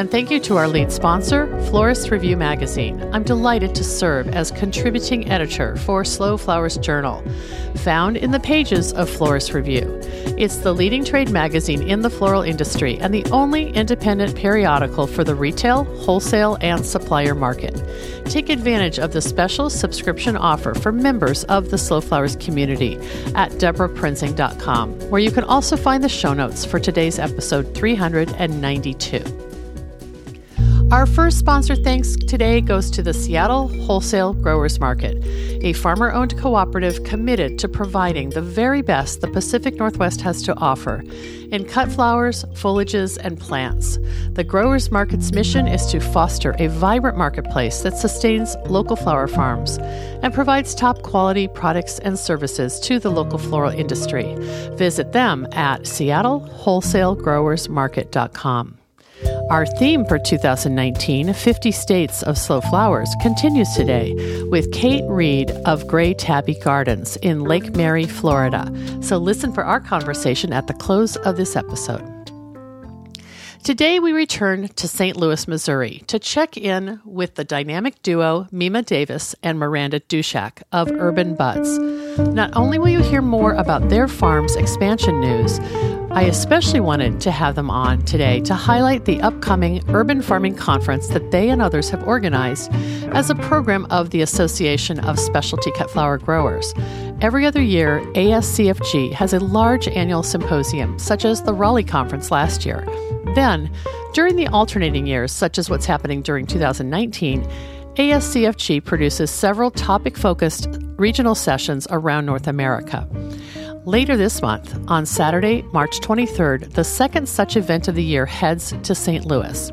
And thank you to our lead sponsor, Florist Review Magazine. I'm delighted to serve as contributing editor for Slow Flowers Journal, found in the pages of Florist Review. It's the leading trade magazine in the floral industry and the only independent periodical for the retail, wholesale, and supplier market. Take advantage of the special subscription offer for members of the Slow Flowers community at debraprinzing.com, where you can also find the show notes for today's episode 392. Our first sponsor thanks today goes to the Seattle Wholesale Growers Market, a farmer owned cooperative committed to providing the very best the Pacific Northwest has to offer in cut flowers, foliages, and plants. The Growers Market's mission is to foster a vibrant marketplace that sustains local flower farms and provides top quality products and services to the local floral industry. Visit them at seattlewholesalegrowersmarket.com. Our theme for 2019, 50 States of Slow Flowers, continues today with Kate Reed of Gray Tabby Gardens in Lake Mary, Florida. So listen for our conversation at the close of this episode. Today, we return to St. Louis, Missouri to check in with the dynamic duo Mimo Davis and Miranda Duschack of Urban Buds. Not only will you hear more about their farm's expansion news, I especially wanted to have them on today to highlight the upcoming Urban Farming Conference that they and others have organized as a program of the Association of Specialty Cut Flower Growers. Every other year, ASCFG has a large annual symposium, such as the Raleigh Conference last year. Then, during the alternating years, such as what's happening during 2019, ASCFG produces several topic focused regional sessions around North America. Later this month, on Saturday, March 23rd, the second such event of the year heads to St. Louis.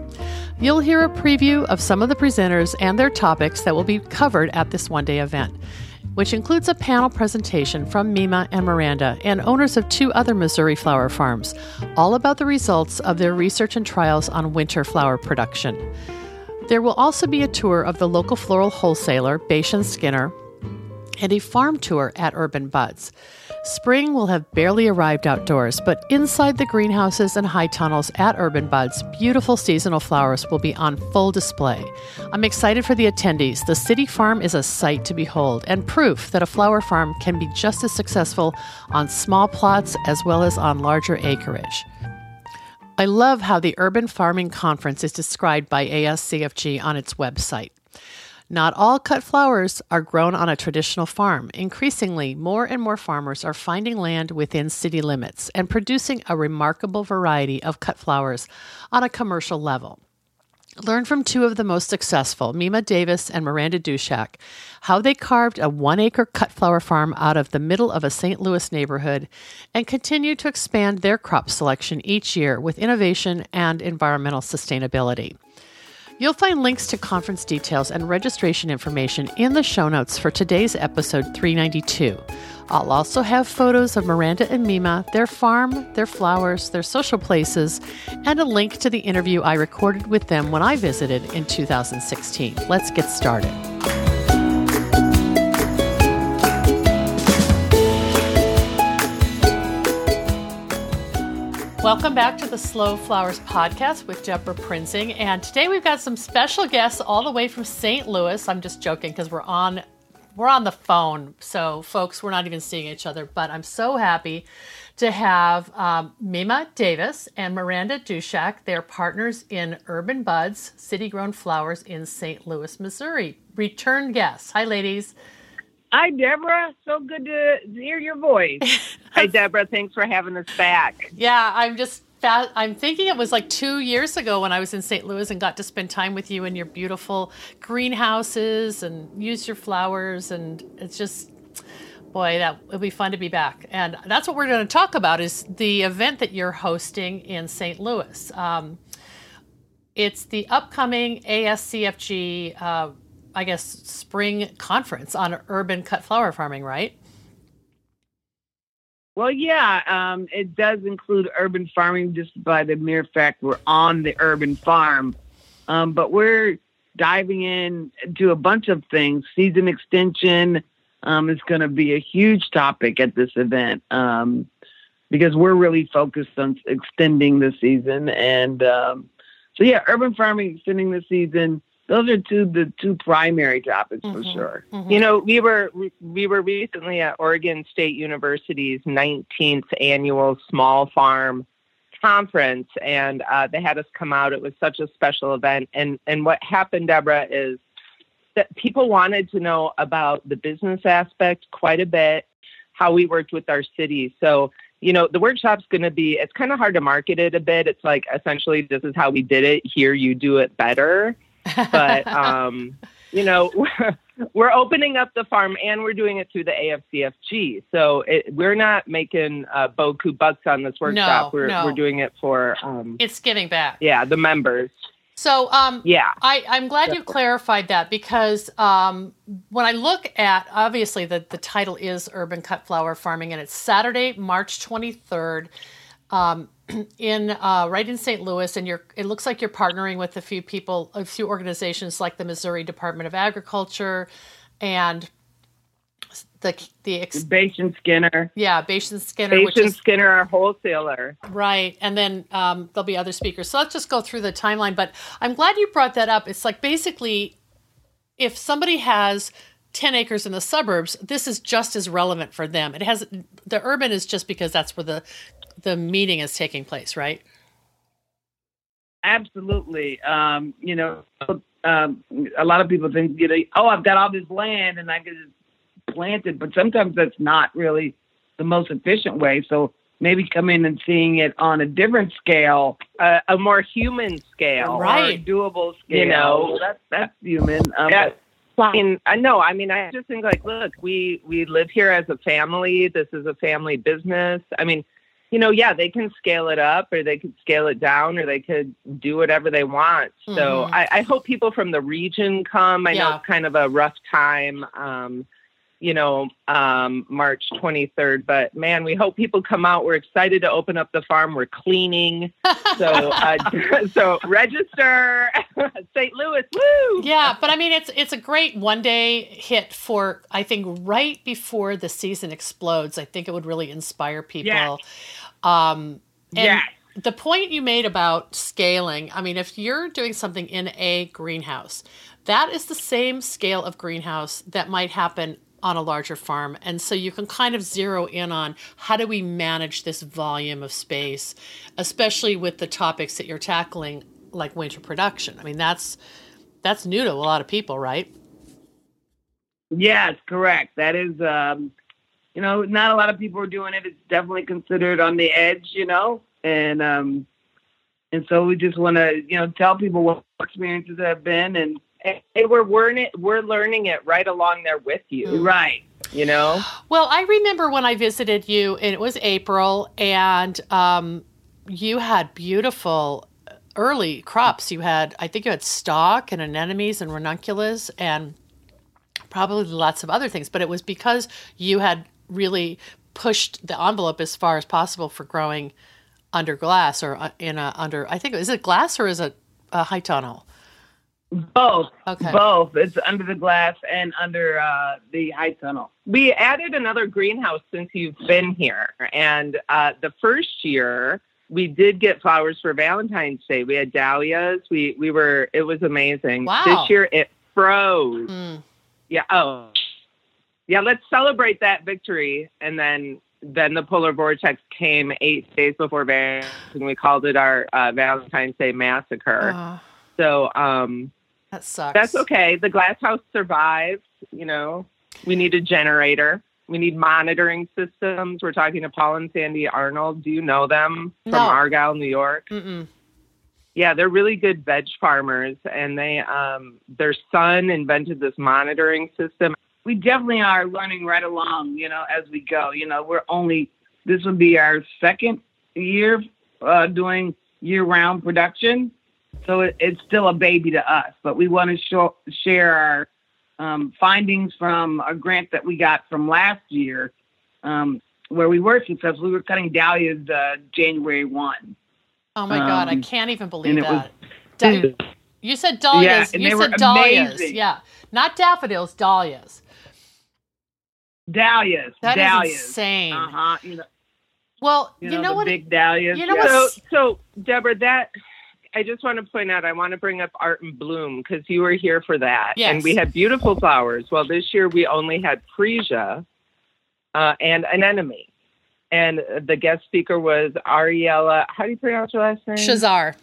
You'll hear a preview of some of the presenters and their topics that will be covered at this one day event, which includes a panel presentation from Mimo and Miranda and owners of two other Missouri flower farms, all about the results of their research and trials on winter flower production. There will also be a tour of the local floral wholesaler, Baisch and Skinner, and a farm tour at Urban Buds. Spring will have barely arrived outdoors, but inside the greenhouses and high tunnels at Urban Buds, beautiful seasonal flowers will be on full display. I'm excited for the attendees. The city farm is a sight to behold and proof that a flower farm can be just as successful on small plots as well as on larger acreage. I love how the Urban Farming Conference is described by ASCFG on its website. Not all cut flowers are grown on a traditional farm. Increasingly, more and more farmers are finding land within city limits and producing a remarkable variety of cut flowers on a commercial level. Learn from two of the most successful, Mimo Davis and Miranda Duschack, how they carved a one acre cut flower farm out of the middle of a St. Louis neighborhood and continue to expand their crop selection each year with innovation and environmental sustainability. You'll find links to conference details and registration information in the show notes for today's episode 392. I'll also have photos of Miranda and Mimo, their farm, their flowers, their social places, and a link to the interview I recorded with them when I visited in 2016. Let's get started. Welcome back to the Slow Flowers podcast with Debra Prinzing. And today we've got some special guests all the way from St. Louis. I'm just joking because we're on we're on the phone. So folks, we're not even seeing each other, but I'm so happy to have um, Mimo Davis and Miranda Duschack. They're partners in Urban Buds, City Grown Flowers in St. Louis, Missouri. Return guests. Hi, ladies. Hi, Deborah. So good to hear your voice. Hi, Deborah. Thanks for having us back. Yeah, I'm just I'm thinking it was like two years ago when I was in St. Louis and got to spend time with you in your beautiful greenhouses and use your flowers, and it's just boy, that it would be fun to be back. And that's what we're going to talk about is the event that you're hosting in St. Louis. Um, it's the upcoming ASCFG. Uh, I guess, spring conference on urban cut flower farming, right? Well, yeah, um, it does include urban farming just by the mere fact we're on the urban farm. Um, but we're diving in to a bunch of things. Season extension um, is going to be a huge topic at this event um, because we're really focused on extending the season. And um, so, yeah, urban farming extending the season those are two the two primary topics mm-hmm. for sure. Mm-hmm. You know, we were we were recently at Oregon State University's 19th annual Small Farm conference, and uh, they had us come out. It was such a special event, and and what happened, Deborah, is that people wanted to know about the business aspect quite a bit, how we worked with our city. So you know, the workshop's going to be, it's kind of hard to market it a bit. It's like essentially, this is how we did it. Here, you do it better but um, you know, we're opening up the farm and we're doing it through the ASCFG. So it, we're not making uh, boku bucks on this workshop. No, we're no. we're doing it for um, it's giving back. Yeah, the members. So um, yeah, I, I'm glad you clarified that because um, when I look at obviously the the title is urban cut flower farming and it's Saturday, March 23rd. Um, in uh, right in St. Louis, and you're it looks like you're partnering with a few people, a few organizations like the Missouri Department of Agriculture, and the the ex- Baisch and Skinner. Yeah, Baisch and Skinner. Baisch and Skinner, our wholesaler. Right, and then um, there'll be other speakers. So let's just go through the timeline. But I'm glad you brought that up. It's like basically, if somebody has 10 acres in the suburbs, this is just as relevant for them. It has the urban is just because that's where the the meeting is taking place, right? Absolutely. Um, you know, um, a lot of people think, you know, oh, I've got all this land and I can just plant it, but sometimes that's not really the most efficient way. So maybe come in and seeing it on a different scale, uh, a more human scale, right? doable scale. You know, that's that's human. Um, yeah. I mean, I know. I mean, I just think like, look, we we live here as a family. This is a family business. I mean, you know, yeah, they can scale it up or they could scale it down or they could do whatever they want. Mm-hmm. So I, I, hope people from the region come. I yeah. know it's kind of a rough time. Um, you know, um, March 23rd. But man, we hope people come out. We're excited to open up the farm. We're cleaning. So, uh, so register St. Louis. Woo! Yeah. But I mean, it's, it's a great one day hit for, I think right before the season explodes, I think it would really inspire people. Yes. Um, and yes. the point you made about scaling, I mean, if you're doing something in a greenhouse, that is the same scale of greenhouse that might happen on a larger farm. And so you can kind of zero in on how do we manage this volume of space, especially with the topics that you're tackling like winter production. I mean, that's that's new to a lot of people, right? Yes, correct. That is um you know, not a lot of people are doing it. It's definitely considered on the edge, you know. And um and so we just want to, you know, tell people what experiences have been and hey, we're learning we're learning it right along there with you. Mm. Right. You know? Well, I remember when I visited you and it was April and um, you had beautiful early crops. You had I think you had stock and anemones and ranunculus and probably lots of other things, but it was because you had really pushed the envelope as far as possible for growing under glass or uh, in a under I think is it glass or is it a high tunnel? Both. Okay. Both. It's under the glass and under uh, the high tunnel. We added another greenhouse since you've been here. And uh, the first year, we did get flowers for Valentine's Day. We had dahlias. We we were. It was amazing. Wow. This year it froze. Mm. Yeah. Oh. Yeah. Let's celebrate that victory, and then then the polar vortex came eight days before Valentine's, and we called it our uh, Valentine's Day massacre. Oh. So um, that sucks. That's okay. The glass house survived, you know. We need a generator. We need monitoring systems. We're talking to Paul and Sandy Arnold. Do you know them from No. Argyle, New York? Mm-mm. Yeah, they're really good veg farmers, and they um, their son invented this monitoring system. we definitely are learning right along, you know, as we go. You know, we're only this will be our second year uh, doing year-round production, so it, it's still a baby to us. But we want to show, share our um, findings from a grant that we got from last year, um, where we were successful. We were cutting dahlias uh, January one. Oh my God, I Um, can't even believe it was- that. Da- you said dahlias. and you said dahlias. amazing. Yeah. Not daffodils, dahlias. Dahlias, That is dahlias. insane. Uh huh. You know, Well, you you know, what? big dahlias. you know yeah. So, so Deborah, that I just want to point out. I want to bring up Art and Bloom because you were here for that, Yes. and we had beautiful flowers. Well, this year we only had freesia uh, and anemone, and the guest speaker was Ariella. How do you pronounce her last name? Chezar.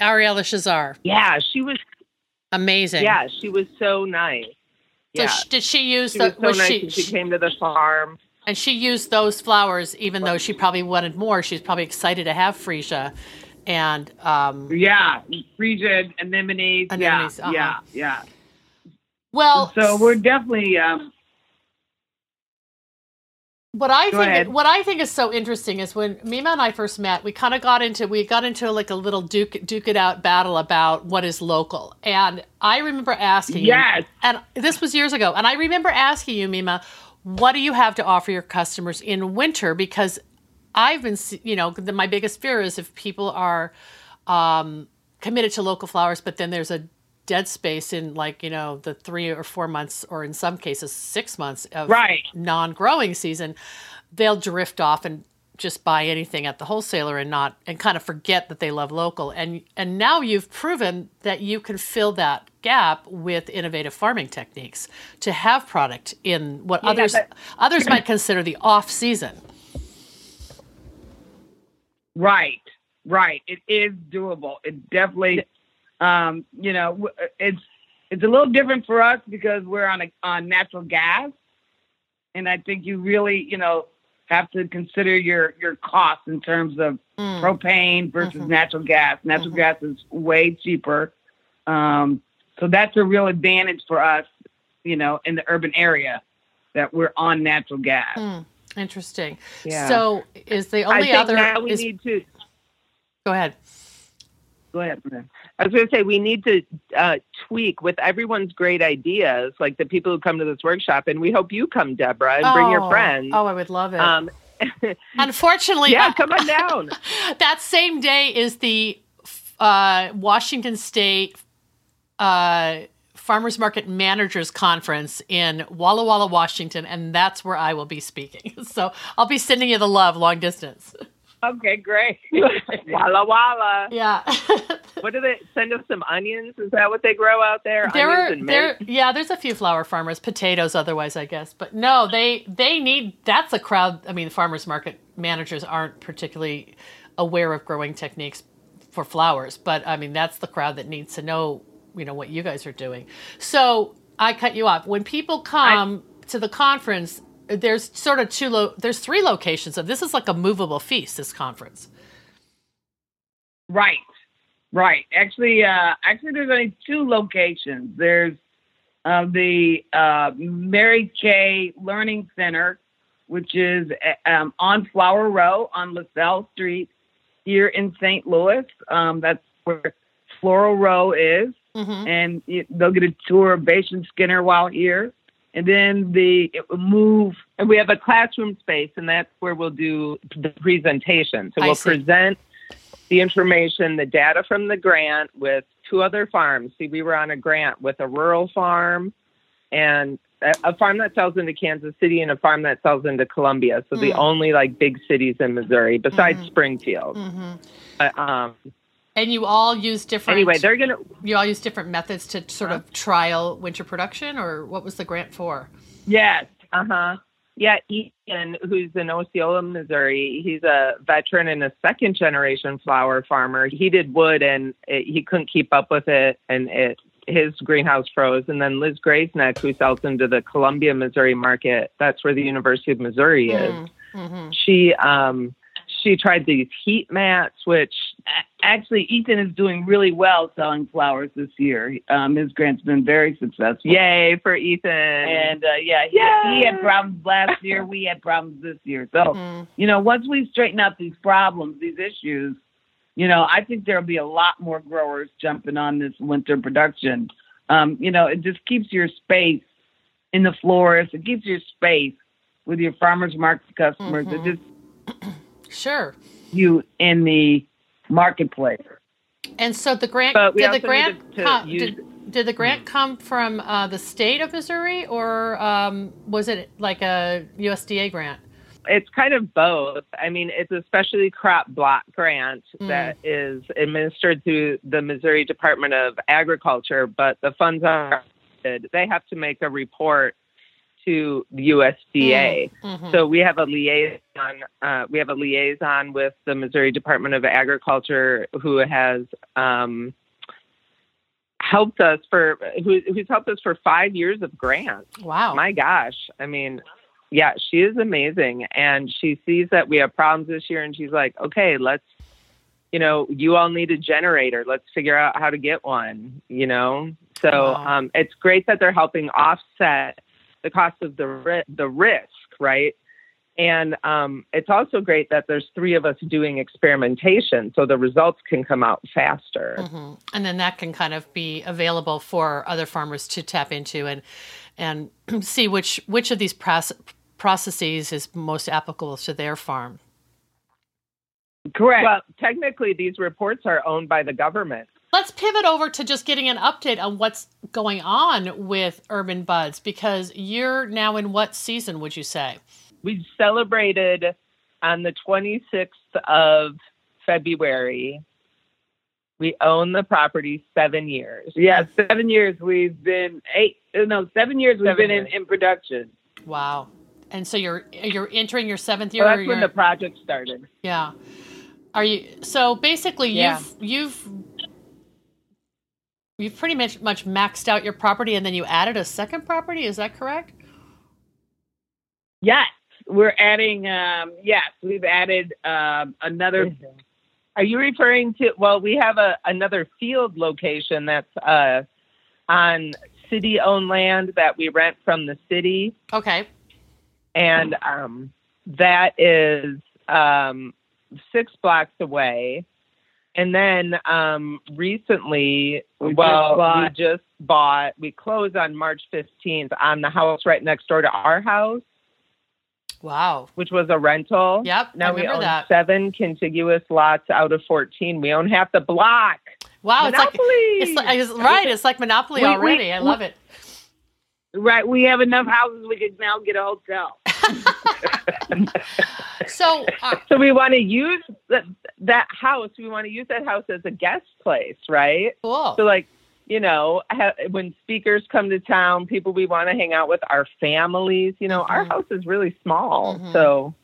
Ariella Chezar. Yeah, she was. Amazing. Yeah, she was so nice. So Yeah, sh- did she use she the was so was nice. she, she she- came to the farm. and she used those flowers even though she probably wanted more. She's probably excited to have freesia. And um Yeah, freesia, anemones. Anemones, yeah, uh-huh. yeah, yeah. well So we're definitely um, What I think ahead. what I think is so interesting is when Mimo and I first met, we kind of got into we got into like a little duke duke it out battle about what is local. And I remember asking you- Yes. and this was years ago, and I remember asking you, Mimo, what do you have to offer your customers in winter? Because I've been, you know, the, my biggest fear is if people are um, committed to local flowers, but then there's a dead space in like you know the three or four months, or in some cases six months of Right. non-growing season, they'll drift off and just buy anything at the wholesaler and not and kind of forget that they love local. And and now you've proven that you can fill that gap with innovative farming techniques to have product in what others but- others might consider the off season. Right, right. It is doable. It definitely, um, you know, it's it's a little different for us because we're on a on natural gas, and I think you really, you know, have to consider your your costs in terms of Mm. propane versus Mhm. natural gas. Natural Mhm. gas is way cheaper. Um, so that's a real advantage for us, you know, in the urban area that we're on natural gas. Hmm, interesting. Yeah. So is the I only think other now we is, need to. go ahead. Go ahead. I was going to say we need to uh, tweak with everyone's great ideas, like the people who come to this workshop, and we hope you come, Deborah, and bring your Oh, friends. Oh, I would love it. Um, Unfortunately, yeah, come on down. that same day is the uh, Washington State uh, Farmers Market Managers Conference in Walla Walla, Washington, and that's where I will be speaking. So I'll be sending you the love long distance. Okay, great. Walla Walla. Yeah. What do they send us? Some onions? Is that what they grow out there? there onions are and there yeah there's a few flower farmers potatoes otherwise i guess but no they they need that's a crowd i mean farmers market managers aren't particularly aware of growing techniques for flowers but i mean that's the crowd that needs to know you know what you guys are doing so i cut you off when people come to the conference there's sort of two lo- there's three locations so this is like a movable feast this conference Right, right. Actually, uh, actually, there's only two locations. There's uh, the uh, Mary Kay Learning Center, which is uh, um, on Flower Row on LaSalle Street here in St. Louis. Um, that's where Floral Row is, hmm and they'll get a tour of Baisch and Skinner while here. And then the it will move. And we have a classroom space, and that's where we'll do the presentation. So I we'll see. present the information, the data from the grant with two other farms. See, we were on a grant with a rural farm and a, farm that sells into Kansas City and a farm that sells into Columbia. So the Mm. only like big cities in Missouri besides Mhm. Springfield. hmm Uh, um, and you all use different anyway, they're gonna you all use different methods to sort of trial winter production or what was the grant for Yes, Uh huh. Yeah, Ian, who's in Osceola, Missouri, he's a veteran and a second generation flower farmer. He did wood and it, he couldn't keep up with it, and it his greenhouse froze, and then Liz Graznak, who sells into the Columbia, Missouri market. That's where the University of Missouri is. Mm-hmm. She um, she tried these heat mats, which Actually, Ethan is doing really well selling flowers this year. Um, his grant's been very successful. yay for Ethan. And uh, yeah, he, he had problems last year. We had problems this year. So, Mhm. you know, once we straighten out these problems, these issues, you know, I think there'll be a lot more growers jumping on this winter production. Um, you know, it just keeps your space in the florist. It keeps your space with your farmers market customers. Mhm. It just Sure. you in the marketplace. And so the grant did the grant needed to come, use- did, did the grant come from uh, the state of Missouri or um, was it like a USDA grant? it's kind of both. I mean, it's a specialty crop block grant Mm. that is administered through the Missouri Department of Agriculture, but the funds are they have to make a report to the USDA. Mhm. So we have a liaison. Uh, we have a liaison with the Missouri Department of Agriculture who has um, helped us for who, who's helped us for five years of grants. wow. My gosh, I mean, yeah, she is amazing, and she sees that we have problems this year, and she's like, okay, let's. You know, you all need a generator. Let's figure out how to get one. You know, so um, it's great that they're helping offset the cost of the ri- the risk, right? And um, it's also great that there's three of us doing experimentation, so the results can come out faster. hmm And then that can kind of be available for other farmers to tap into and and see which which of these proce- processes is most applicable to their farm. Correct. Well, technically, these reports are owned by the government. Let's pivot over to just getting an update on what's going on with Urban Buds because you're now in what season would you say? we celebrated on the 26th of February. We own the property seven years. yeah, seven years we've been eight. uh, No, seven years we've Seven been in, years. in production. Wow. And so you're you're entering your seventh year. Well, or that's when the project started. Yeah. Are you so basically Yeah. you've you've you've pretty much much maxed out your property and then you added a second property, is that correct? Yes, we're adding. Um, yes, we've added um, another. Are you referring to? Well, we have a another field location that's uh, on city-owned land that we rent from the city, Okay. and um, that is um, six blocks away. And then um, recently, We just well, we bought- just bought. We closed on March fifteenth on the house right next door to our house, Wow. which was a rental. Yep. Now I we own that. seven contiguous lots out of fourteen. We own half the block. Wow, it's like it's like right, it's like Monopoly We- we- already. I we- love it. Right, we have enough houses. We could now get a hotel. So, uh, So we want to use that that house. We want to use that house as a guest place, right? cool. So like, you know, ha- when speakers come to town, people we want to hang out with, our families. You know, our Mhm. house is really small, Mhm. so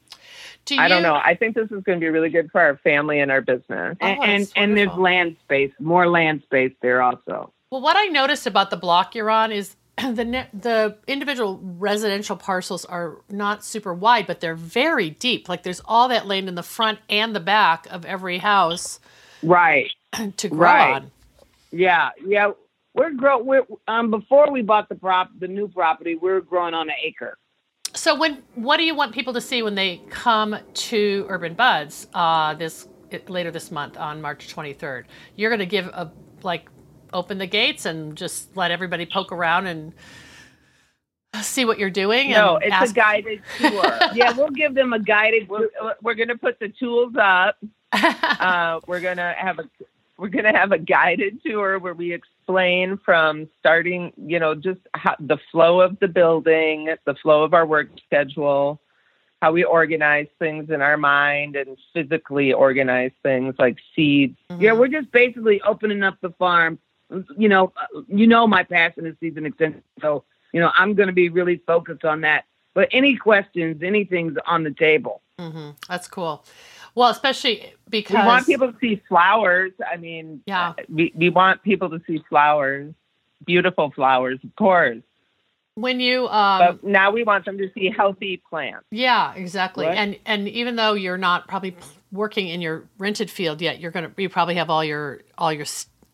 Do you, I don't know. I think this is going to be really good for our family and our business. Oh, and and, and there's land space, more land space there also. Well, what I noticed about the block you're on is the ne- the individual residential parcels are not super wide, but they're very deep. Like there's all that land in the front and the back of every house Right. to grow Right. on. Yeah, yeah. We're grow. We're um before we bought the prop, the new property, we are growing on an acre. So when what do you want people to see when they come to Urban Buds uh, this later this month on March 23rd? You're going to give a like open the gates and just let everybody poke around and see what you're doing. No, and it's ask- a guided tour. Yeah, we'll give them a guided. we're, we're going to put the tools up. uh, we're gonna have a we're gonna have a guided tour where we explain from starting, you know, just how, the flow of the building, the flow of our work schedule, how we organize things in our mind, and physically organize things like seeds. Yeah, we're just basically opening up the farm. You know, uh, you know my passion is season extension, so you know I'm going to be really focused on that. But any questions, anything's on the table. hmm That's cool. Well, especially because We want people to see flowers. I mean, Yeah. we, we want people to see flowers. beautiful flowers, of course. When you, um, but now we want them to see healthy plants. Yeah, exactly. Right. And and even though you're not probably working in your rented field yet, you're gonna you probably have all your all your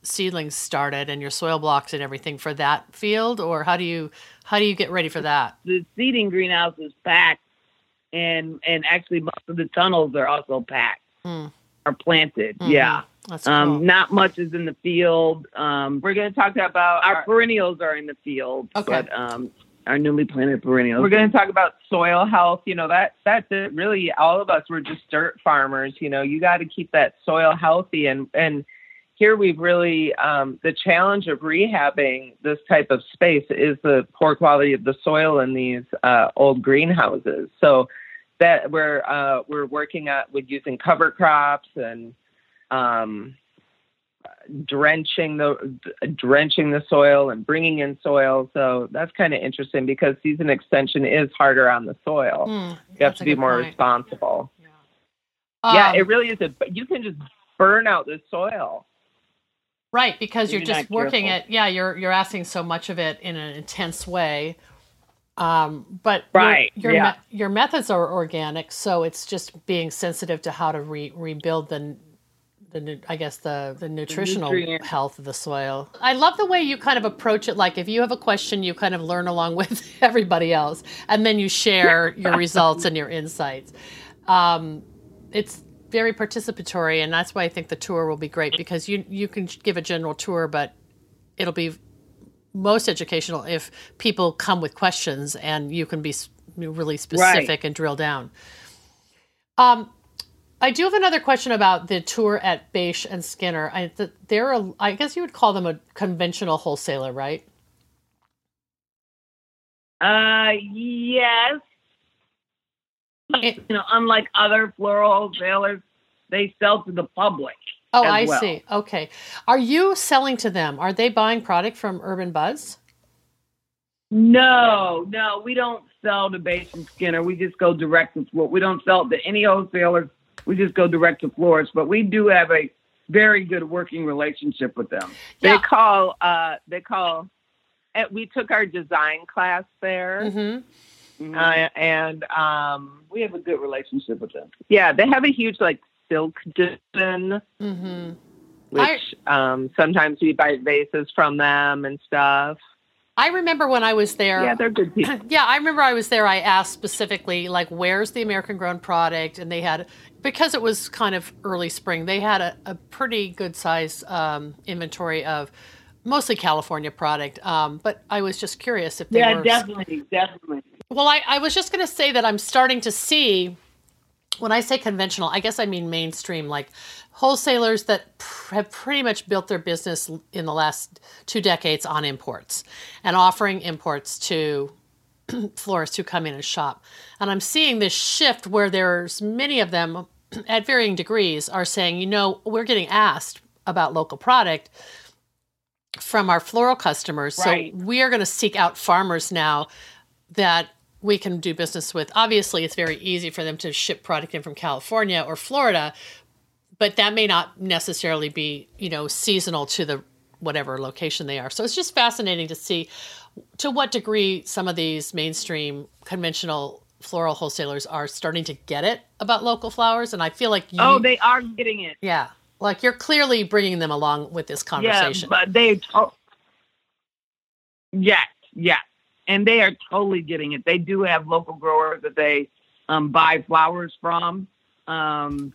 seedlings started and your soil blocks and everything for that field, or how do you how do you get ready for that? The seeding greenhouse is packed, and and actually most of the tunnels are also packed, Mm. are planted. Mhm. Yeah. That's Um, not much is in the field. Um, We're going to talk about our our, perennials are in the field, Okay. but um, our newly planted perennials. we're going to talk about soil health. You know that that's it. Really, all of us we're just dirt farmers. You know, you got to keep that soil healthy, and and here we've really um, the challenge of rehabbing this type of space is the poor quality of the soil in these uh, old greenhouses. So that we're uh, we're working at with using cover crops and um, drenching the drenching the soil and bringing in soil. So that's kind of interesting because season extension is harder on the soil. Mm, You have to be more point. responsible. Um, yeah, it really is. A, you can just burn out the soil. Right, because you're you're just working careful. it. Yeah, you're you're asking so much of it in an intense way. Um, but your- Right, your yeah. me- your methods are organic, so it's just being sensitive to how to re- rebuild the the I guess the the nutritional nutrient. health of the soil. I love the way you kind of approach it. Like if you have a question, you kind of learn along with everybody else, and then you share your results and your insights. Um, it's very participatory, and that's why I think the tour will be great because you you can give a general tour, but it'll be most educational if people come with questions and you can be really specific and drill down. Um, I do have another question about the tour at Baisch and Skinner. I, th- they're, a, I guess you would call them a conventional wholesaler, right? Uh, yes. You know, unlike other floral wholesalers, they sell to the public. Oh, I well. see. Okay. Are you selling to them? Are they buying product from Urban Buds? No, no, we don't sell to Baisch and Skinner. We just go direct to floor. We don't sell to any wholesalers. We just go direct to florists. But we do have a very good working relationship with them. They call uh, they call. eh, We took our design class there, Mm-hmm. Uh, and um, we have a good relationship with them. yeah, they have a huge like silk division, Mm-hmm. which um, sometimes we buy vases from them and stuff. I remember when I was there. Yeah, they're good people. Yeah, I remember I was there. I asked specifically, like, where's the American grown product? And they had, because it was kind of early spring, they had a, a pretty good size um, inventory of mostly California product. Um, but I was just curious if they Yeah, were. definitely, definitely. Well, I, I was just going to say that I'm starting to see, when I say conventional, I guess I mean mainstream, like wholesalers that pr- have pretty much built their business in the last two decades on imports and offering imports to florists who come in and shop. And I'm seeing this shift where there's many of them at varying degrees are saying, you know, we're getting asked about local product from our floral customers. Right. So we are going to seek out farmers now that we can do business with. Obviously, it's very easy for them to ship product in from California or Florida, but that may not necessarily be, you know, seasonal to the whatever location they are. So it's just fascinating to see to what degree some of these mainstream conventional floral wholesalers are starting to get it about local flowers and I feel like you Oh, they are getting it. yeah, like you're clearly bringing them along with this conversation. Yeah, but they. To- yes, yes, and they are totally getting it. They do have local growers that they um, buy flowers from, um,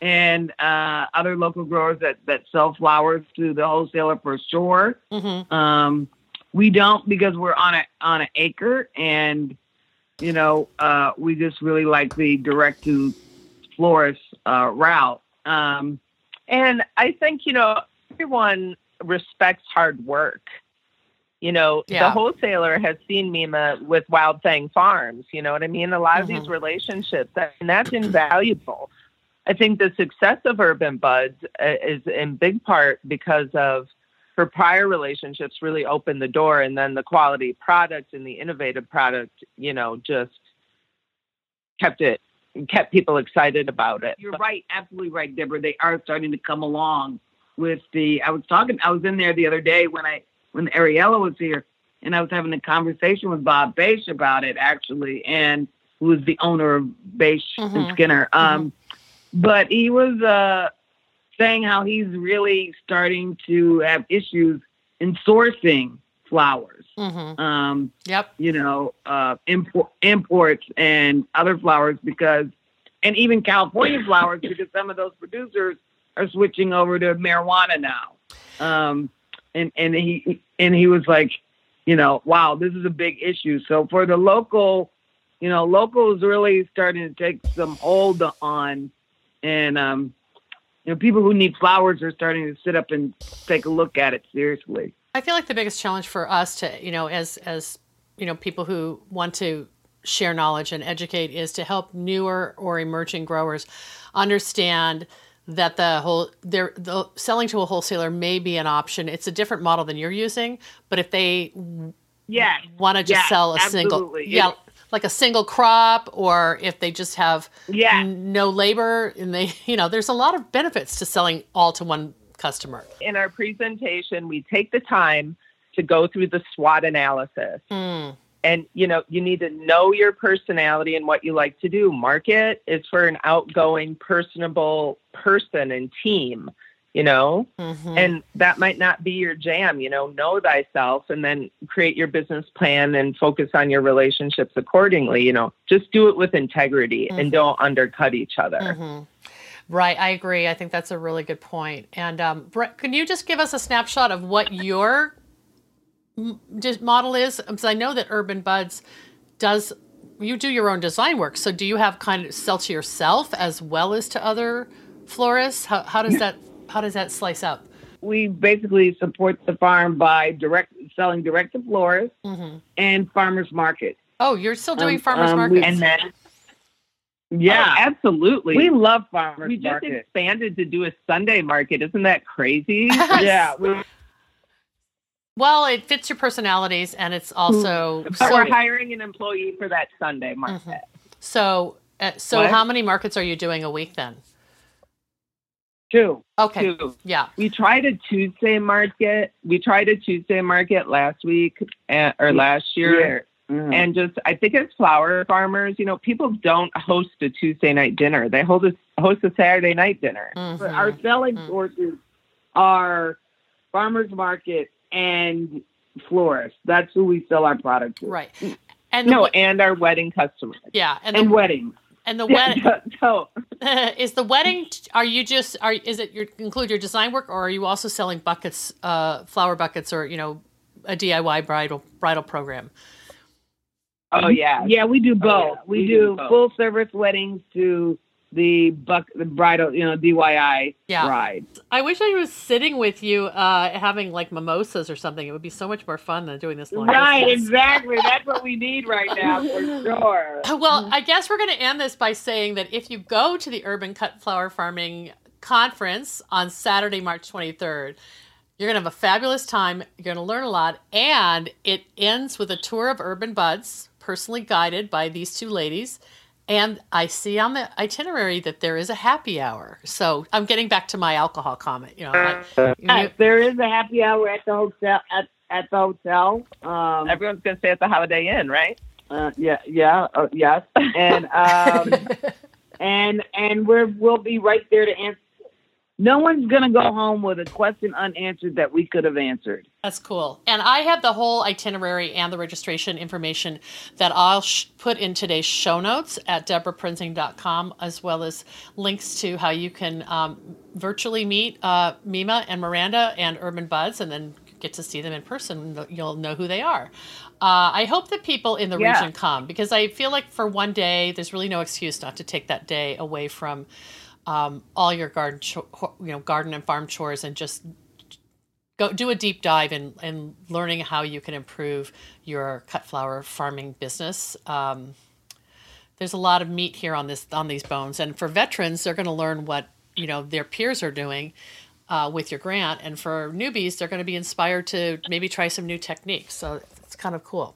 and uh, other local growers that that sell flowers to the wholesaler for sure. Mhm. Um, we don't because we're on a on an acre, and you know uh, we just really like the direct to florist uh, route. Um, And I think, you know, everyone respects hard work. You know, Yeah. the wholesaler has seen Mimo with Wild Thing Farms. You know what I mean? A lot of Mhm. these relationships, and that's invaluable. I think the success of Urban Buds uh, is in big part because of her prior relationships really opened the door, and then the quality product and the innovative product, you know, just kept it kept people excited about it. You're right, absolutely right, Deborah. They are starting to come along with the. I was talking. I was in there the other day when I when Ariella was here, and I was having a conversation with Bob Baisch about it actually, and who was the owner of Baisch Mhm. and Skinner. Um, But he was uh, saying how he's really starting to have issues in sourcing flowers. Mm-hmm. Um, Yep. you know, uh, import, imports and other flowers because, and even California flowers because some of those producers are switching over to marijuana now. Um, and and he and he was like, you know, wow, this is a big issue. So for the local, you know, locals really starting to take some hold on, and um, you know, people who need flowers are starting to sit up and take a look at it seriously. I feel like the biggest challenge for us to, you know, as as you know, people who want to share knowledge and educate is to help newer or emerging growers understand that the whole they're the selling to a wholesaler may be an option. It's a different model than you're using, but if they Yeah, want to just Yes, sell a single absolutely. yeah, like a single crop or if they just have Yeah. n- no labor and they, you know, there's a lot of benefits to selling all to one customer. In our presentation, we take the time to go through the SWOT analysis. Mm, And you know, you need to know your personality and what you like to do. Market is for an outgoing, personable person and team, you know? mhm. And that might not be your jam, you know, know thyself and then create your business plan and focus on your relationships accordingly, you know. Just do it with integrity Mhm. and don't undercut each other. Mhm. Right, I agree. I think that's a really good point. And um, Brett, can you just give us a snapshot of what your just model is? Because I know that Urban Buds does. You do your own design work, so do you have kind of sell to yourself as well as to other florists? How, how does that how does that slice up? we basically support the farm by direct selling direct to florists hmm and farmers market. Oh, you're still doing Um, farmers um, markets. And then Yeah, Oh, absolutely. we love farmers we just market. expanded to do a Sunday market. Isn't that crazy? yeah, we, well, it fits your personalities, and it's also but so. we're hiring an employee for that Sunday market. So, uh, so What? how many markets are you doing a week then? Two. Okay, Two. yeah. We tried a Tuesday market. We tried a Tuesday market last week uh, or last year. Mhm. And just, I think as flower farmers, you know, people don't host a Tuesday night dinner. They hold a, host a Saturday night dinner. But Mhm. our selling Mhm. sources are farmers market and florists. That's who we sell our product to. Right. And No, we- and our wedding customers. yeah, and And the, weddings. and the Yeah, wedding so, is the wedding. Are you just are is it your include your design work, or are you also selling buckets, uh, flower buckets, or you know, a DIY bridal bridal program? Oh, yeah. Yeah, we do both. yeah, we, we do, do both. full service weddings to the buck the bridal, you know, DIY Yeah. bride. I wish I was sitting with you, uh, having like mimosas or something. It would be so much more fun than doing this long Right, distance. exactly. That's what we need right now for sure. Well, I guess we're going to end this by saying that if you go to the Urban Cut Flower Farming Conference on Saturday, March 23rd, you're going to have a fabulous time. You're going to learn a lot. And it ends with a tour of Urban Buds, personally guided by these two ladies. And I see on the itinerary that there is a happy hour. So I'm getting back to my alcohol comment. You know, I- you- Yes, there is a happy hour at the hotel at, at the hotel. Um, Everyone's going to stay at the Holiday Inn, right? uh, yeah, yeah, uh, yes, and um, and and we're we'll be right there to answer. No one's gonna go home with a question unanswered that we could have answered. That's cool. And I have the whole itinerary and the registration information that I'll sh- put in today's show notes at debraprinzing.com, as well as links to how you can um, virtually meet uh, Mimo and Miranda and Urban Buds and then get to see them in person. You'll know who they are. Uh, I hope that people in the Yeah. region come because I feel like for one day, there's really no excuse not to take that day away from um, all your garden, cho- you know, garden and farm chores and just go do a deep dive in, in learning how you can improve your cut flower farming business. Um, there's a lot of meat here on this on these bones, and for veterans, they're going to learn what you know their peers are doing uh, with your grant, and for newbies, they're going to be inspired to maybe try some new techniques. So it's kind of cool.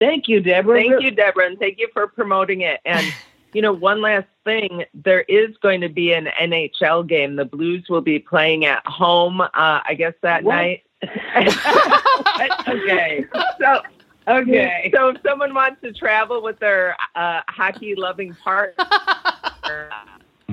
Thank you, Deborah. Thank you, Deborah, and thank you for promoting it. And you know, one last thing, there is going to be an NHL game. The Blues will be playing at home, uh, I guess that What? night. okay. So okay. So if someone wants to travel with their uh, hockey-loving partner,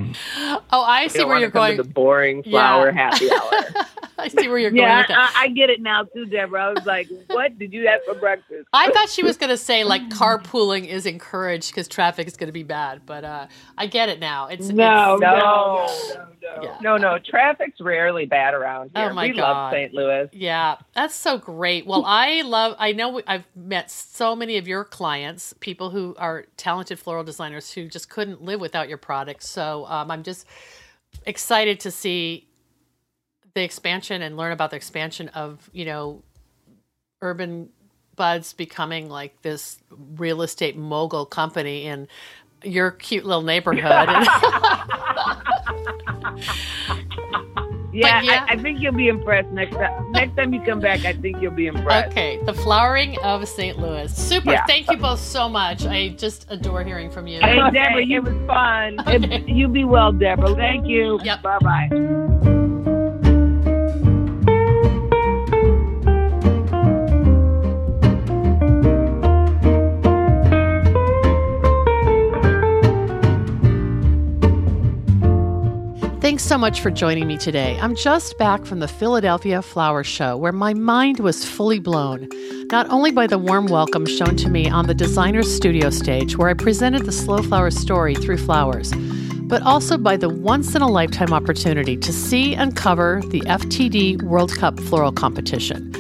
Oh, I see where you're to come going. to the boring flower happy hour. I see where you're going Yeah, with that. I, I get it now too, Debra. I was like, "What did you have for breakfast?" I thought she was going to say like carpooling is encouraged because traffic is going to be bad, but uh, I get it now. It's No, it's- No. no, no, no. Yeah. No, no, traffic's rarely bad around here. Oh, my we God. love St. Louis. Yeah, that's so great. Well, I love. I know I've met so many of your clients, people who are talented floral designers who just couldn't live without your products. So um, I'm just excited to see the expansion and learn about the expansion of you know urban buds becoming like this real estate mogul company in your cute little neighborhood. Yeah, yeah. I, I think you'll be impressed next time. Next time you come back, I think you'll be impressed. Okay, the flowering of St. Louis. Super. Yeah. Thank you both so much. I just adore hearing from you. Hey, Debra, you- it was fun. If- you be well, Debra. Thank you. Yep. Bye bye. Thanks so much for joining me today. I'm just back from the Philadelphia Flower Show where my mind was fully blown, not only by the warm welcome shown to me on the designer's studio stage where I presented the slow flower story through flowers, but also by the once in a lifetime opportunity to see and cover the FTD World Cup floral competition.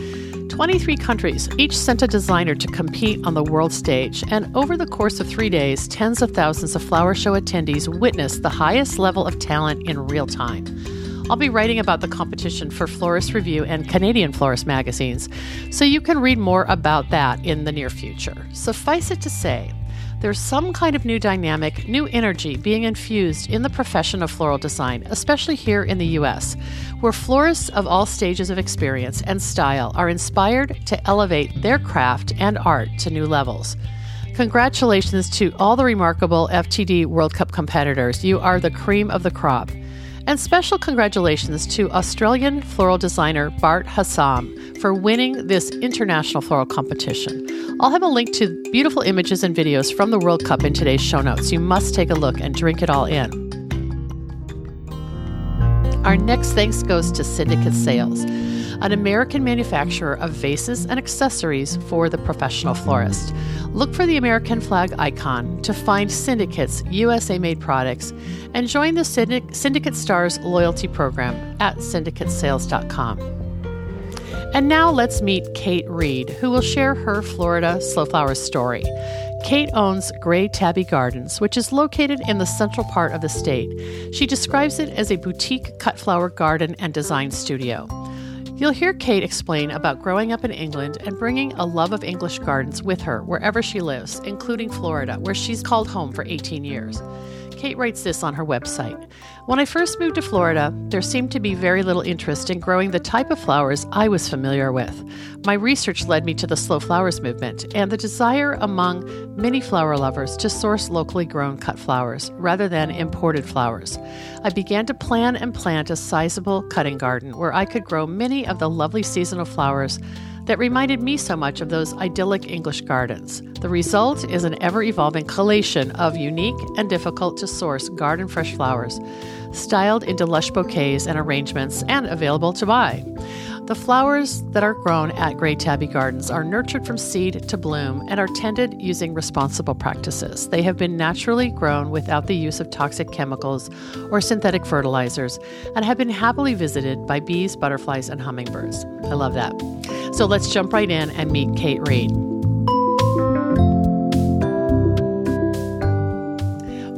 23 countries each sent a designer to compete on the world stage, and over the course of three days, tens of thousands of flower show attendees witnessed the highest level of talent in real time. I'll be writing about the competition for Florist Review and Canadian Florist magazines, so you can read more about that in the near future. Suffice it to say, there's some kind of new dynamic, new energy being infused in the profession of floral design, especially here in the US, where florists of all stages of experience and style are inspired to elevate their craft and art to new levels. Congratulations to all the remarkable FTD World Cup competitors. You are the cream of the crop. And special congratulations to Australian floral designer Bart Hassam for winning this international floral competition. I'll have a link to beautiful images and videos from the World Cup in today's show notes. You must take a look and drink it all in. Our next thanks goes to Syndicate Sales, an American manufacturer of vases and accessories for the professional florist. Look for the American flag icon to find Syndicate's USA made products and join the Syndic- Syndicate Stars loyalty program at syndicatesales.com. And now let's meet Kate Reed, who will share her Florida slow flower story. Kate owns Grey Tabby Gardens, which is located in the central part of the state. She describes it as a boutique cut flower garden and design studio. You'll hear Kate explain about growing up in England and bringing a love of English gardens with her wherever she lives, including Florida, where she's called home for 18 years. Kate writes this on her website. When I first moved to Florida, there seemed to be very little interest in growing the type of flowers I was familiar with. My research led me to the slow flowers movement and the desire among many flower lovers to source locally grown cut flowers rather than imported flowers. I began to plan and plant a sizable cutting garden where I could grow many of the lovely seasonal flowers that reminded me so much of those idyllic English gardens. The result is an ever evolving collation of unique and difficult to source garden fresh flowers, styled into lush bouquets and arrangements, and available to buy. The flowers that are grown at Grey Tabby Gardens are nurtured from seed to bloom and are tended using responsible practices. They have been naturally grown without the use of toxic chemicals or synthetic fertilizers and have been happily visited by bees, butterflies, and hummingbirds. I love that. So let's jump right in and meet Kate Reed.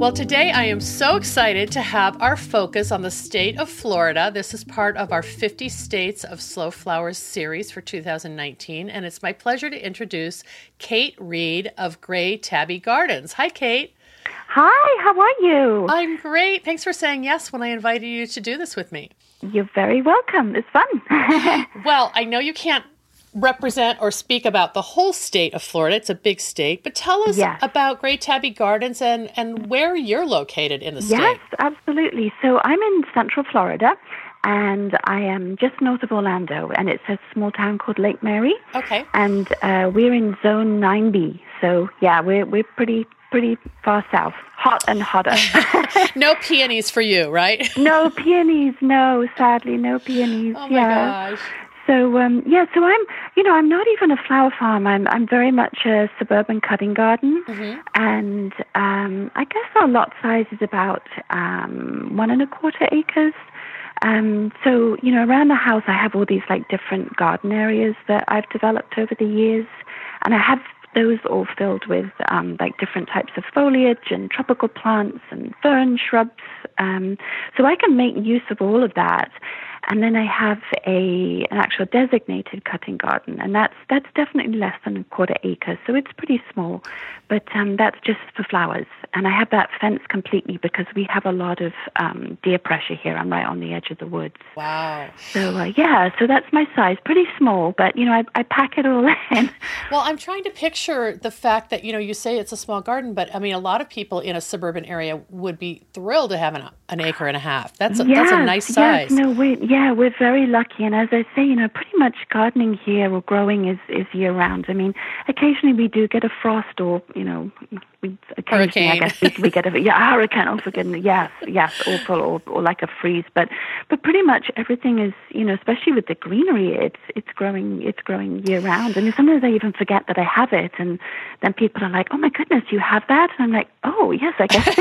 Well, today I am so excited to have our focus on the state of Florida. This is part of our 50 States of Slow Flowers series for 2019, and it's my pleasure to introduce Kate Reed of Grey Tabby Gardens. Hi, Kate. Hi, how are you? I'm great. Thanks for saying yes when I invited you to do this with me. You're very welcome. It's fun. Well, I know you can't represent or speak about the whole state of Florida. It's a big state, but tell us Yes. about Grey Tabby Gardens and, and where you're located in the state. Yes, absolutely. So I'm in Central Florida, and I am just north of Orlando, and it's a small town called Lake Mary, Okay. and uh, we're in Zone 9B. So yeah, we're we're pretty pretty far south, hot and hotter. No peonies for you, right? no peonies, no, sadly, no peonies. Oh my yeah. gosh. So um, yeah, so I'm, you know, I'm not even a flower farm. I'm, I'm very much a suburban cutting garden, Mm-hmm. and um, I guess our lot size is about um, one and a quarter acres. Um, so you know, around the house, I have all these like different garden areas that I've developed over the years, and I have those all filled with um, like different types of foliage and tropical plants and fern shrubs. Um, so I can make use of all of that. And then I have a an actual designated cutting garden, and that's that's definitely less than a quarter acre, so it's pretty small. But um, that's just for flowers, and I have that fenced completely because we have a lot of um, deer pressure here. I'm right on the edge of the woods, Wow. so uh, yeah, so that's my size, pretty small, but you know I, I pack it all in. Well, I'm trying to picture the fact that, you know, you say it's a small garden, but I mean, a lot of people in a suburban area would be thrilled to have an, an acre and a half. That's a, that's a Yes, nice yes, size. no, we yeah, we're very lucky, and as I say, you know, pretty much gardening here or growing is is year round. I mean, occasionally we do get a frost, or you know, we occasionally I Hurricane. guess we, we get a yeah a hurricane. Oh, for goodness, yes, yes, awful, or or like a freeze. But but pretty much everything is you know, especially with the greenery, it's it's growing it's growing year round. And sometimes I even forget that I have it, and then people are like, oh my goodness, you have that, and I'm like, oh yes, I guess I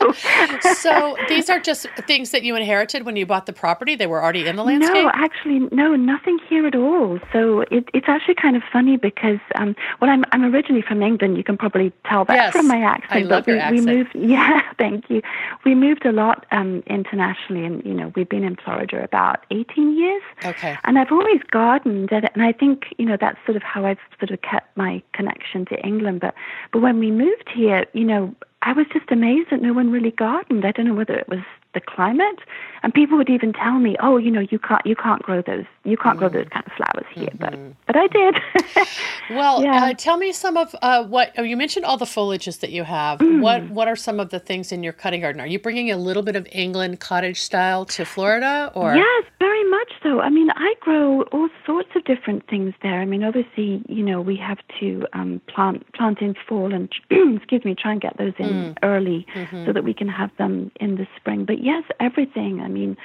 do. so these are just things that you inherited when you bought the property. They were already in the landscape. No, actually, no, nothing here at all. So it, it's actually kind of funny because, um, well, I'm I'm originally from England. You can probably tell that Yes, from my accent. I love but we, your we moved. Yeah, thank you. We moved a lot um, internationally, and you know, we've been in Florida about 18 years. Okay. And I've always gardened, and and I think you know that's sort of how I've sort of kept my connection to England. But but when we moved here, you know, I was just amazed that no one really gardened. I don't know whether it was the climate, and people would even tell me, "Oh, you know, you can't you can't grow those you can't grow those kind of flowers here." But but I did. Well, Yeah. uh, tell me some of uh, what oh, you mentioned. All the foliages that you have. What what are some of the things in your cutting garden? Are you bringing a little bit of England cottage style to Florida, or Yes, very much so. I mean, I grow all sorts of different things there. I mean, obviously, you know, we have to um, plant plant in fall and excuse me, try and get those in early so that we can have them in the spring. But yes, everything. I mean,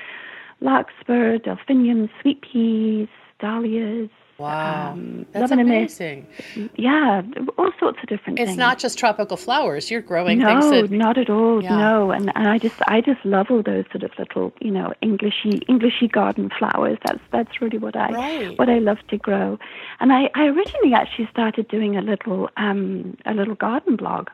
larkspur, delphiniums, sweet peas, dahlias. Wow, um, that's amazing. Yeah, all sorts of different It's things. not just tropical flowers. You're growing things no, that not at all. Yeah. No, and, and I just I just love all those sort of little you know Englishy Englishy garden flowers. That's that's really what I Right. what I love to grow. And I, I originally actually started doing a little um a little garden blog.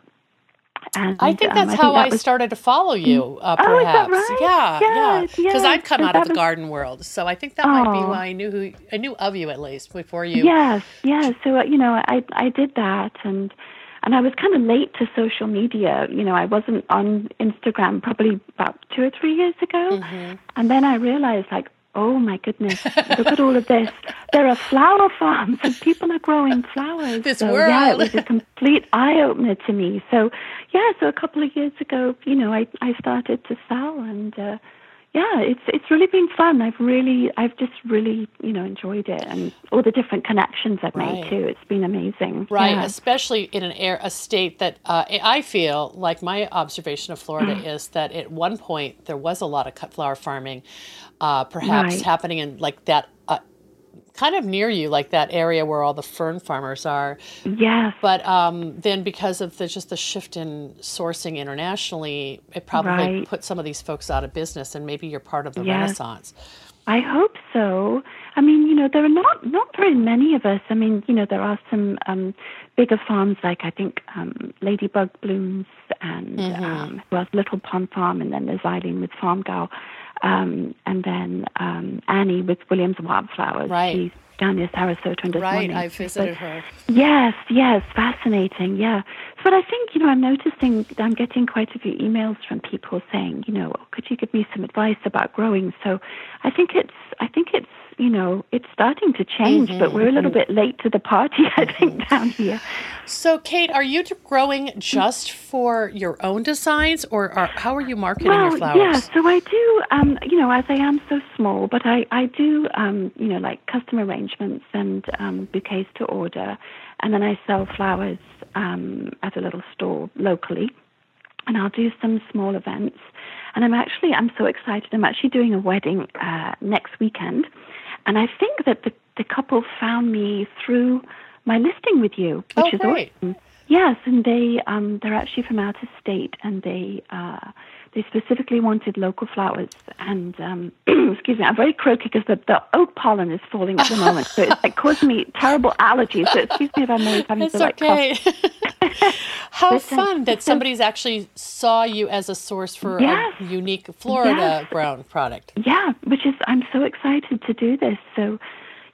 And I think um, that's how that I was- started to follow you, uh, Oh, perhaps. that right? Yeah, yeah. Because yes. I've come out of the was- garden world, so I think that might be Oh. why I knew who I knew of you at least before you. Yes, yes. So uh, you know, I I did that, and and I was kind of late to social media. You know, I wasn't on Instagram probably about two or three years ago, Mm-hmm. and then I realized like. Oh my goodness! Look at all of this. There are flower farms and people are growing flowers. This so, Yeah, it world. was a complete eye opener to me. So, yeah. So a couple of years ago, you know, I I started to sell, and uh, yeah, it's it's really been fun. I've really, I've just really, you know, enjoyed it, and all the different connections I've Right. made too. It's been amazing. Right, Yeah. especially in an air, a state that uh, I feel like my observation of Florida Mm. is that at one point there was a lot of cut flower farming, uh, perhaps Right. happening in like that, uh, kind of near you, like that area where all the fern farmers are. Yes. But um, then, because of the, just the shift in sourcing internationally, it probably Right. put some of these folks out of business, and maybe you're part of the Yes. renaissance. I hope so. I mean, you know, there are not not very many of us. I mean, you know, there are some um, bigger farms like I think um, Ladybug Blooms and Mm-hmm. um, well, Little Pond Farm, and then there's Eileen with Farm Gal, um, and then um, Annie with Williams Wildflowers. Right. She's down near Sarasota and Right, mornings. I But- visited her. Yes, yes, fascinating. Yeah, but I think you know I'm noticing I'm getting quite a few emails from people saying, you know, "Oh, could you give me some advice about growing? So I think it's I think it's you know, it's starting to change, mm-hmm, but we're a little mm-hmm. bit late to the party, I think, mm-hmm. down here. So, Kate, are you growing just for your own designs, or are, how are you marketing well, your flowers? Yeah, so I do, um, you know, as I am so small, but I, I do, um, you know, like custom arrangements and um, bouquets to order, and then I sell flowers um, at a little store locally, and I'll do some small events. And I'm actually, I'm so excited. I'm actually doing a wedding uh, next weekend, and I think that the the couple found me through my listing with you, which oh, is great. awesome. Yes, and they um, they're actually from out of state, and they uh, they specifically wanted local flowers. And um, excuse me, I'm very croaky because the, the oak pollen is falling at the moment, so it's like causing me terrible allergies. So excuse me if I'm always having it's to like okay. How fun that somebody's actually saw you as a source for yes. a unique Florida yes. grown product. Yeah, which is so excited to do this. So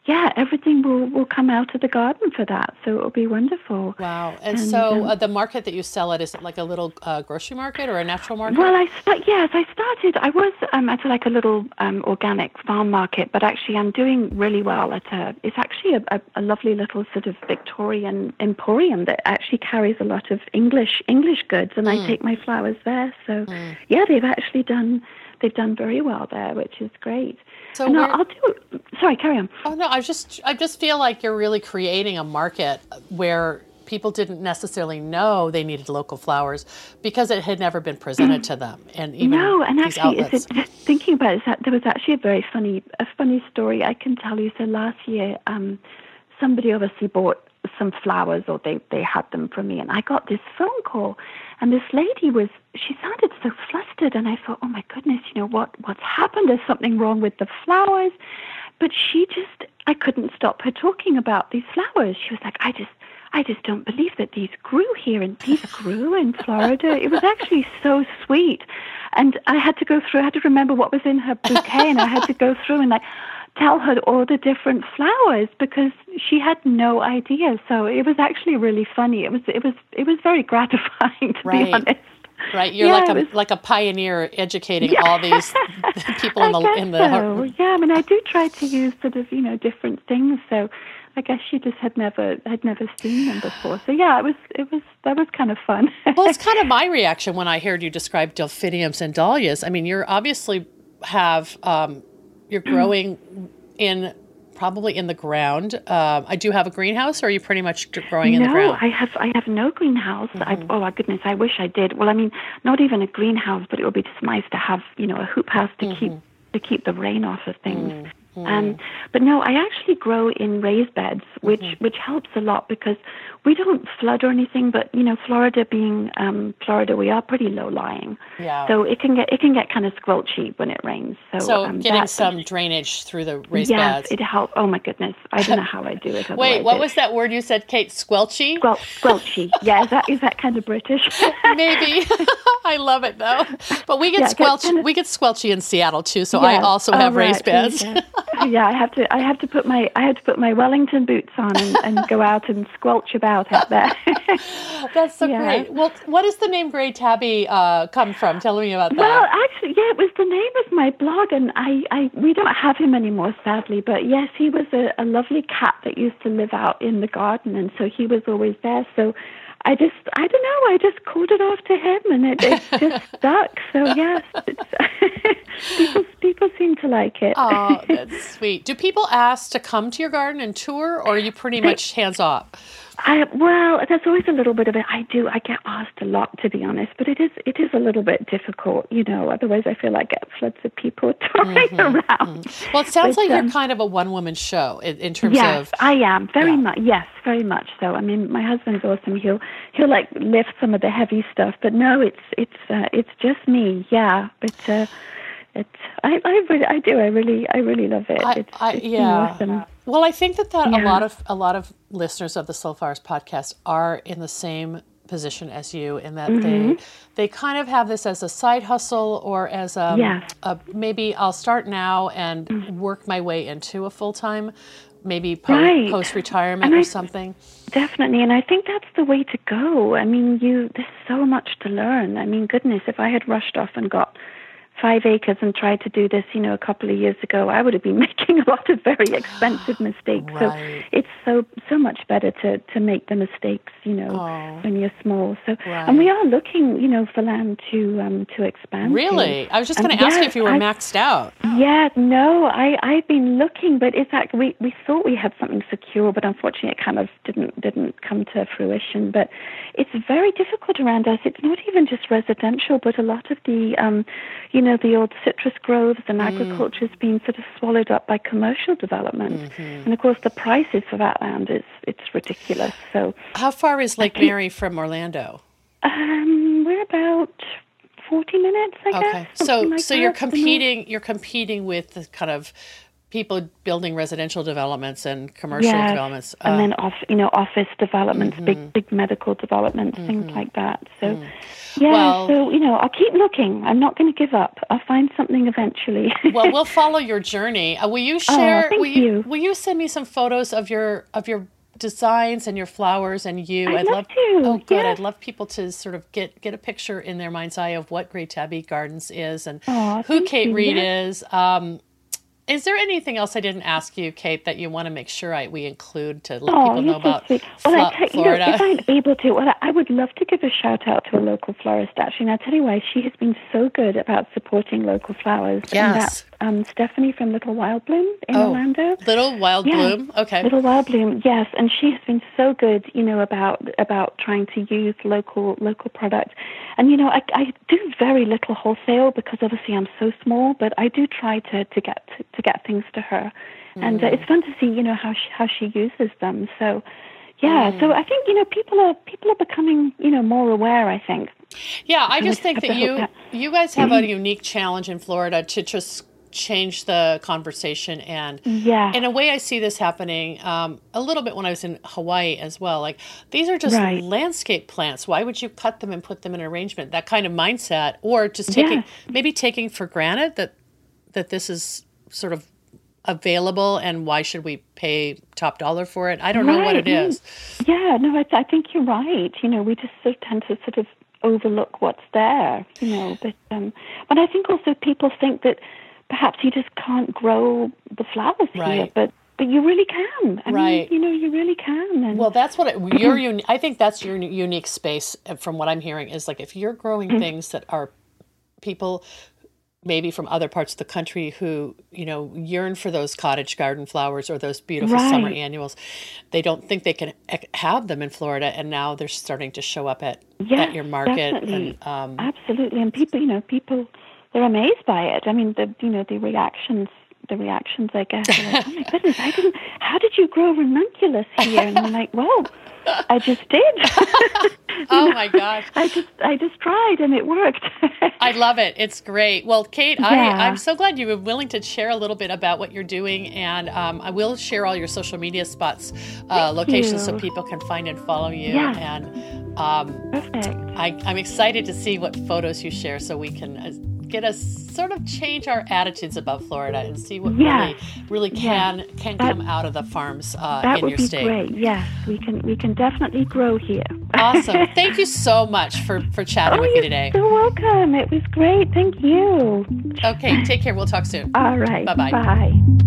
yeah, everything will, will come out of the garden for that. So it'll be wonderful. Wow. And, and so um, uh, the market that you sell at, is it like a little uh, grocery market or a natural market? Well, I start, yes, I started, I was um, at like a little um, organic farm market, but actually I'm doing really well at a, it's actually a, a, a, lovely little sort of Victorian emporium that actually carries a lot of English, English goods and mm. I take my flowers there. So mm. yeah, they've actually done, they've done very well there, which is great. So and I'll, I'll do. Sorry, carry on. Oh no, I just I just feel like you're really creating a market where people didn't necessarily know they needed local flowers because it had never been presented to them. And even no, and actually, it, thinking about it, that there was actually a very funny a funny story I can tell you. So last year, um, somebody obviously bought some flowers or they, they had them for me and I got this phone call and this lady was she sounded so flustered and I thought, Oh my goodness, you know, what what's happened? There's something wrong with the flowers but she just I couldn't stop her talking about these flowers. She was like, I just I just don't believe that these grew here and these grew in Florida. It was actually so sweet. And I had to go through I had to remember what was in her bouquet and I had to go through and like tell her all the different flowers because she had no idea. So it was actually really funny. It was it was it was very gratifying to right. be honest. Right, you're yeah, like a was, like a pioneer educating yeah. all these people in the in the. So. Yeah, I mean, I do try to use sort of you know different things. So I guess she just had never had never seen them before. So yeah, it was it was that was kind of fun. well, it's kind of my reaction when I heard you describe delphiniums and dahlias. I mean, you're obviously have um, you're growing in probably in the ground. Um, I do have a greenhouse, or are you pretty much growing in the ground? No, I have. I have no greenhouse. Mm-hmm. I, oh my goodness, I wish I did. Well, I mean, not even a greenhouse, but it would be just nice to have, you know, a hoop house to mm-hmm. keep to keep the rain off of things. Mm. Mm. Um, but no, I actually grow in raised beds, which mm-hmm. which helps a lot because we don't flood or anything. But you know, Florida being um, Florida, we are pretty low lying, yeah. so it can get it can get kind of squelchy when it rains. So, so um, getting some drainage through the raised yes, beds. it helps. Oh my goodness, I don't know how I do it. Wait, what was that word you said, Kate? Squelchy. Squel- squelchy. yeah, is that is that kind of British? Maybe. I love it though. But we get yeah, squelchy. Kind of, we get squelchy in Seattle too. So I also have oh, right, raised beds. Yeah. I have to. I have to put my. I had to put my Wellington boots on and, and go out and squelch about out there. That's so yeah. great. Well, what does the name Grey Tabby uh, come from? Tell me about that. Well, actually, yeah, it was the name of my blog, and I, I we don't have him anymore, sadly. But yes, he was a, a lovely cat that used to live out in the garden, and so he was always there. So I just, I don't know, I just called it after him and it, it just stuck. So, yes, people, people seem to like it. Oh, that's sweet. Do people ask to come to your garden and tour, or are you pretty much hands off? I well, there's always a little bit of it. I do. I get asked a lot, to be honest, but it is it is a little bit difficult, you know. Otherwise, I feel like I get floods of people touring mm-hmm. around. Mm-hmm. Well, it sounds but, like um, you're kind of a one woman show in, in, terms yes, of. I am very yeah. much. Yes, very much so. I mean, my husband's awesome. He'll he'll like lift some of the heavy stuff, but no, it's it's uh, it's just me. Yeah, but. Uh, I I really I do I really I really love it. I, it's, I, it's yeah. Awesome. Well, I think that, that yeah. a lot of a lot of listeners of the Slow Flowers podcast are in the same position as you in that mm-hmm. they they kind of have this as a side hustle or as a, yeah. a maybe I'll start now and mm-hmm. work my way into a full time maybe po- right. post retirement or something. Definitely, and I think that's the way to go. I mean, you there's so much to learn. I mean, goodness, if I had rushed off and got five acres and tried to do this, you know, a couple of years ago, I would have been making a lot of very expensive mistakes. Right. So it's so so much better to to make the mistakes, you know, Oh. when you're small. So Right. and we are looking, you know, for land to um to expand. to. Really? I was just Um, going to ask you if you were I- maxed out. Yeah, no, I I've been looking, but it's like we we thought we had something secure, but unfortunately it kind of didn't didn't come to fruition. But it's very difficult around us. It's not even just residential, but a lot of the um, you know, the old citrus groves and Mm. agriculture's been sort of swallowed up by commercial development, Mm-hmm. and of course the prices for that land is it's ridiculous. So How far is Lake Mary from Orlando? um, we're about forty minutes, I guess. Okay. So like so you're that, you know. competing you're competing with the kind of people building residential developments and commercial Yes, developments. and Uh, then off, you know, office developments, Mm-hmm. big, big medical developments, things like that. So, yeah. Mm. Well- so you know, I'll keep looking. I'm not going to give up. I'll find something eventually. well, we'll follow your journey. Uh, will you share? Oh, will you, you. will you send me some photos of your of your designs and your flowers and you? I'd love to, Oh, good. yeah. I'd love people to sort of get get a picture in their mind's eye of what Grey Tabby Gardens is and who Kate you, Reed yeah. is. Um, is there anything else I didn't ask you, Kate, that you want to make sure I we include to let Oh, people know about. Well, I tell, you know, Florida? if I'm able to, well, I would love to give a shout out to a local florist. Actually, and I'll tell you why. She has been so good about supporting local flowers. And Yes. that's um, Stephanie from Little Wild Bloom in Oh, Orlando. Little Wild Yeah. Bloom. Okay. Little Wild Bloom, yes, and she has been so good, you know, about about trying to use local local product. And you know, I I do very little wholesale because obviously I'm so small, but I do try to to get to, to get things to her, and Mm. uh, it's fun to see, you know, how she, how she uses them. So. Yeah, Mm. so I think you know people are people are becoming you know more aware. I think. Yeah, I just think that you that- you guys have a unique challenge in Florida to just change the conversation and Yeah. in a way I see this happening um, a little bit when I was in Hawaii as well. Like these are just Right. landscape plants. Why would you cut them and put them in an arrangement? That kind of mindset, or just taking Yes. maybe taking for granted that that this is sort of available and why should we pay top dollar for it? I don't know what Right, it is. Yeah, no, I, I think you're right. You know, we just sort of tend to sort of overlook what's there. You know, but um, but I think also people think that perhaps you just can't grow the flowers here, but but you really can. I Right. mean, you know, you really can. And Well, that's what it, your uni- I think that's your unique space. uh, From what I'm hearing, is like if you're growing Mm. things that are people maybe from other parts of the country who you know yearn for those cottage garden flowers or those beautiful summer annuals they don't think they can have them in florida and now they're starting to show up at at your market definitely. and um, Absolutely, and people, you know, people they're amazed by it. I mean, the you know the reactions, the reactions I get. Like, oh my goodness, I didn't. How did you grow ranunculus here? And I'm like, well, I just did. oh my gosh I just I just tried and it worked. I love it. It's great. Well, Kate, Yeah. I, I'm so glad you were willing to share a little bit about what you're doing, and um, I will share all your social media spots, uh, locations, so people can find and follow you. Yeah. And um, Perfect. I, I'm excited to see what photos you share, so we can uh, get us sort of change our attitudes about Florida and see what Yeah. really, really Yeah. can can That- come out of the farms uh, That in would your be state. great. Yes, we can we can definitely grow here. Awesome. Thank you so much for for chatting oh, with me today. you're so welcome. It was great. Thank you. Okay, take care. We'll talk soon. All right. Bye-bye. Bye.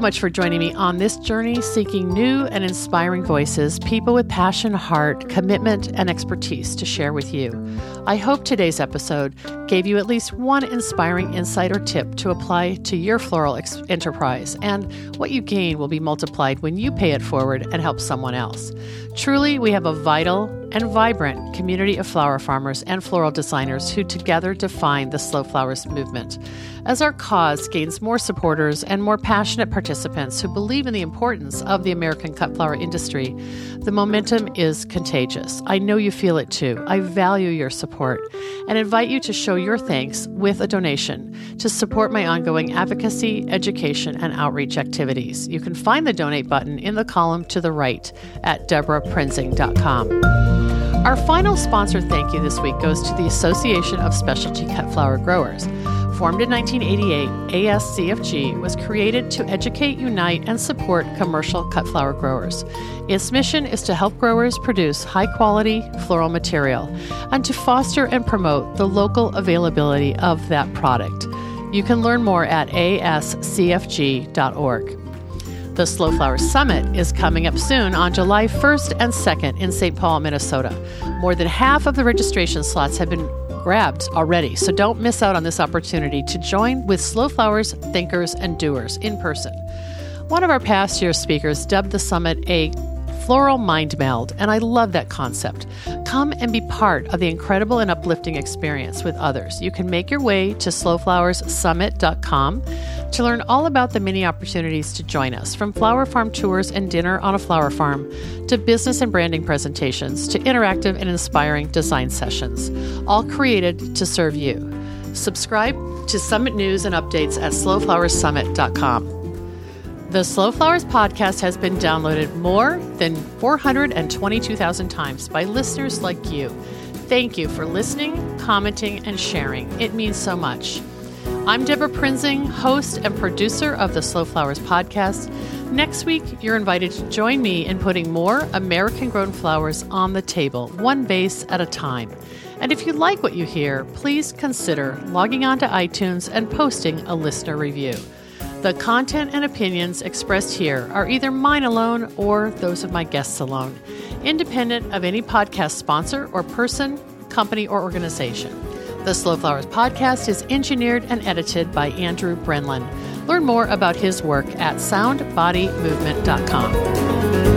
So much for joining me on this journey seeking new and inspiring voices, people with passion, heart, commitment, and expertise to share with you. I hope today's episode gave you at least one inspiring insight or tip to apply to your floral ex- enterprise, and what you gain will be multiplied when you pay it forward and help someone else. Truly, we have a vital and vibrant community of flower farmers and floral designers who together define the Slow Flowers movement. As our cause gains more supporters and more passionate participants who believe in the importance of the American cut flower industry, the momentum is contagious. I know you feel it too. I value your support and invite you to show your thanks with a donation to support my ongoing advocacy, education, and outreach activities. You can find the donate button in the column to the right at debraprinzing.com. Our final sponsor thank you this week goes to the Association of Specialty Cut Flower Growers. Formed in 1988, ASCFG was created to educate, unite, and support commercial cut flower growers. Its mission is to help growers produce high quality floral material and to foster and promote the local availability of that product. You can learn more at ascfg.org. The Slow Flower Summit is coming up soon on July 1st and 2nd in St. Paul, Minnesota. More than half of the registration slots have been grabbed already, so don't miss out on this opportunity to join with Slow Flowers thinkers and doers in person. One of our past year speakers dubbed the summit a floral mind meld, and I love that concept. Come and be part of the incredible and uplifting experience with others. You can make your way to slowflowerssummit.com to learn all about the many opportunities to join us, from flower farm tours and dinner on a flower farm, to business and branding presentations, to interactive and inspiring design sessions, all created to serve you. Subscribe to Summit News and updates at slowflowerssummit.com. The Slow Flowers podcast has been downloaded more than 422,000 times by listeners like you. Thank you for listening, commenting, and sharing. It means so much. I'm Debra Prinzing, host and producer of the Slow Flowers podcast. Next week, you're invited to join me in putting more American grown flowers on the table, one vase at a time. And if you like what you hear, please consider logging on to iTunes and posting a listener review. The content and opinions expressed here are either mine alone or those of my guests alone, independent of any podcast sponsor or person, company, or organization. The Slow Flowers podcast is engineered and edited by Andrew Brenlin. Learn more about his work at soundbodymovement.com.